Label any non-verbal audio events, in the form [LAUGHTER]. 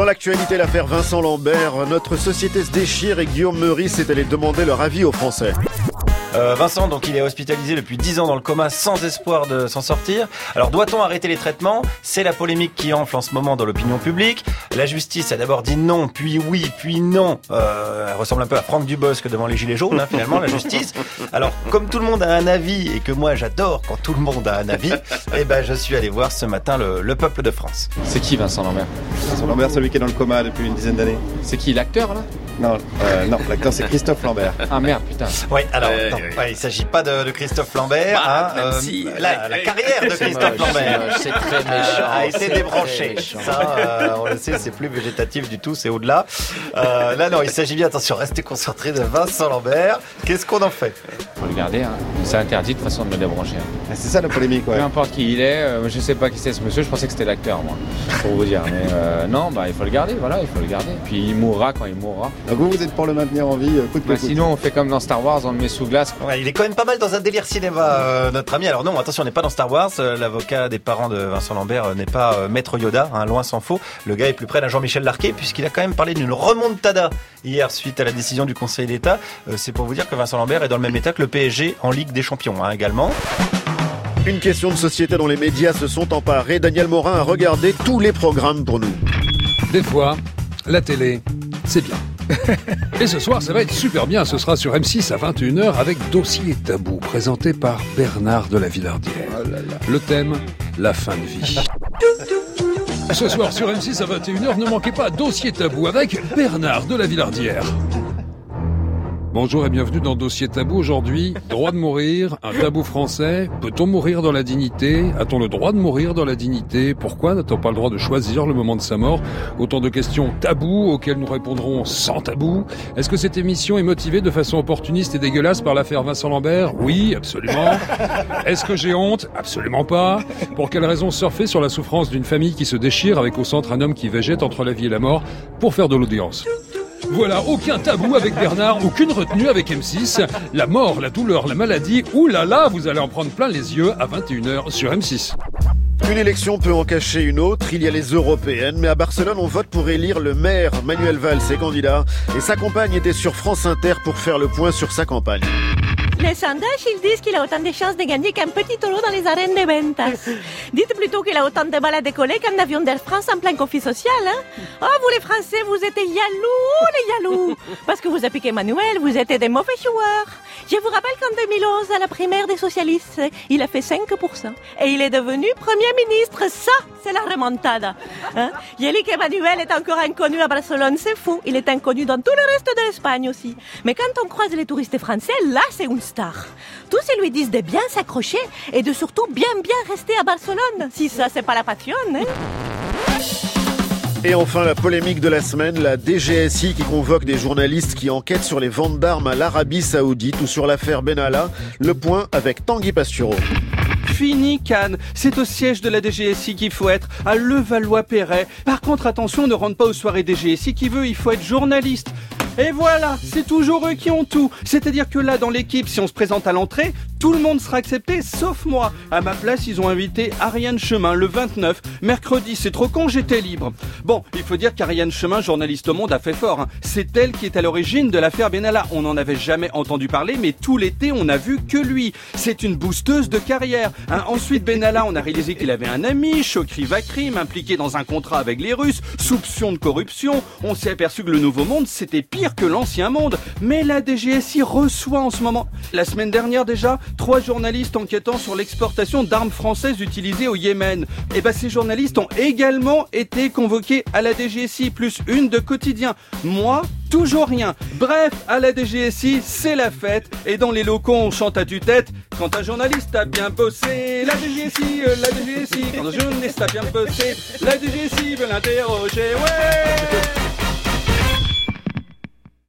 Dans l'actualité, l'affaire Vincent Lambert, notre société se déchire et Guillaume Meurice est allé demander leur avis aux Français. Euh, Vincent, donc il est hospitalisé depuis 10 ans dans le coma sans espoir de s'en sortir. Alors doit-on arrêter les traitements? C'est la polémique qui enfle en ce moment dans l'opinion publique. La justice a d'abord dit non, puis oui, puis non. Euh, elle ressemble un peu à Franck Dubosc devant les Gilets jaunes, hein, finalement, la justice. Alors comme tout le monde a un avis et que moi j'adore quand tout le monde a un avis, eh ben je suis allé voir ce matin le, le peuple de France. C'est qui Vincent Lambert? Vincent Lambert, celui qui est dans le coma depuis une dizaine d'années. C'est qui l'acteur là? Non, euh, non, l'acteur c'est Christophe Lambert. Ah merde, putain. Oui, alors non, ouais, il s'agit pas de, de Christophe Lambert. Bah, hein, euh, si, la, euh, la carrière de Christophe moche, Lambert c'est très [LAUGHS] méchant, a été c'est débranché. très méchant. Ça, euh, on le sait, c'est plus végétatif du tout, c'est au-delà. Euh, là, non, il s'agit bien, attention, restez concentrés de Vincent Lambert. Qu'est-ce qu'on en fait? Faut le garder, hein. c'est interdit de façon de me débrancher. hein. Ah, C'est ça la polémique, ouais. Peu importe qui il est, euh, je sais pas qui c'est ce monsieur, je pensais que c'était l'acteur moi, pour vous dire. Mais euh, non, bah il faut le garder, voilà, il faut le garder. Puis il mourra quand il mourra. Donc vous, vous êtes pour le maintenir en vie, euh, coûte Bah, coûte. sinon on fait comme dans Star Wars, on le met sous glace. Ouais, Il est quand même pas mal dans un délire cinéma, euh, notre ami. Alors non, attention, on n'est pas dans Star Wars. Euh, L'avocat des parents de Vincent Lambert n'est pas euh, Maître Yoda, hein, loin s'en faut. Le gars est plus près d'un Jean-Michel Larquet, puisqu'il a quand même parlé d'une remontada hier suite à la décision du Conseil d'État. Euh, C'est pour vous dire que Vincent Lambert est dans le même état que le PSG en Ligue des Champions hein, également. Une question de société dont les médias se sont emparés. Daniel Morin a regardé tous les programmes pour nous. Des fois, la télé, c'est bien. Et ce soir, ça va être super bien. Ce sera sur M6 à 21h avec Dossier Tabou, présenté par Bernard de la Villardière. Le thème, la fin de vie. Ce soir sur M6 à 21h, ne manquez pas Dossier Tabou avec Bernard de la Villardière. Bonjour et bienvenue dans Dossier Tabou. Aujourd'hui, droit de mourir, un tabou français. Peut-on mourir dans la dignité? A-t-on le droit de mourir dans la dignité? Pourquoi n'a-t-on pas le droit de choisir le moment de sa mort? Autant de questions tabous auxquelles nous répondrons sans tabou. Est-ce que cette émission est motivée de façon opportuniste et dégueulasse par l'affaire Vincent Lambert? Oui, absolument. Est-ce que j'ai honte? Absolument pas. Pour quelle raison surfer sur la souffrance d'une famille qui se déchire avec au centre un homme qui végète entre la vie et la mort pour faire de l'audience? Voilà, aucun tabou avec Bernard, aucune retenue avec M6. La mort, la douleur, la maladie, là là, vous allez en prendre plein les yeux à 21h sur M6. Une élection peut en cacher une autre, il y a les européennes, mais à Barcelone on vote pour élire le maire Manuel Valls est candidat, et sa compagne était sur France Inter pour faire le point sur sa campagne. Les sondages, ils disent qu'il a autant de chances de gagner qu'un petit taureau dans les arènes de ventas. [LAUGHS] Dites plutôt qu'il a autant de balles à décoller qu'un avion d'Air France en plein conflit social. Hein oh, vous les Français, vous êtes jaloux, les jaloux. Parce que vous appliquez Emmanuel, vous êtes des mauvais joueurs. Je vous rappelle qu'en 2011, à la primaire des socialistes, il a fait 5%. Et il est devenu Premier ministre. Ça, c'est la remontada. Hein? qu'Emmanuel est encore inconnu à Barcelone. C'est fou. Il est inconnu dans tout le reste de l'Espagne aussi. Mais quand on croise les touristes français, là, c'est une star. Tous ils lui disent de bien s'accrocher et de surtout bien bien rester à Barcelone. Si ça, c'est pas la passion, hein? Et enfin la polémique de la semaine, la DGSI qui convoque des journalistes qui enquêtent sur les ventes d'armes à l'Arabie Saoudite ou sur l'affaire Benalla. Le point avec Tanguy Pastureau. Fini Cannes, c'est au siège de la DGSI qu'il faut être, à Levallois-Perret. Par contre, attention, ne rentre pas aux soirées DGSI qui veut, il faut être journaliste. Et voilà, c'est toujours eux qui ont tout. C'est-à-dire que là, dans l'équipe, si on se présente à l'entrée, tout le monde sera accepté, sauf moi. À ma place, ils ont invité Ariane Chemin le 29. Mercredi, c'est trop con, j'étais libre. Bon, il faut dire qu'Ariane Chemin, journaliste au Monde, a fait fort. hein. C'est elle qui est à l'origine de l'affaire Benalla. On n'en avait jamais entendu parler, mais tout l'été, on n'a vu que lui. C'est une boosteuse de carrière. hein. Ensuite, Benalla, on a réalisé qu'il avait un ami, Chokri Vakrim, impliqué dans un contrat avec les Russes, soupçon de corruption. On s'est aperçu que le nouveau monde, c'était pire que l'ancien monde. Mais la DGSI reçoit en ce moment, la semaine dernière déjà, trois journalistes enquêtant sur l'exportation d'armes françaises utilisées au Yémen. Et ben, ces journalistes ont également été convoqués à la DGSI, plus une de quotidien. Moi, toujours rien. Bref, à la DGSI, c'est la fête. Et dans les locaux, on chante à tue-tête. Quand un journaliste a bien bossé, la DGSI, la DGSI. Quand un journaliste a bien bossé, la DGSI veut l'interroger. Ouais!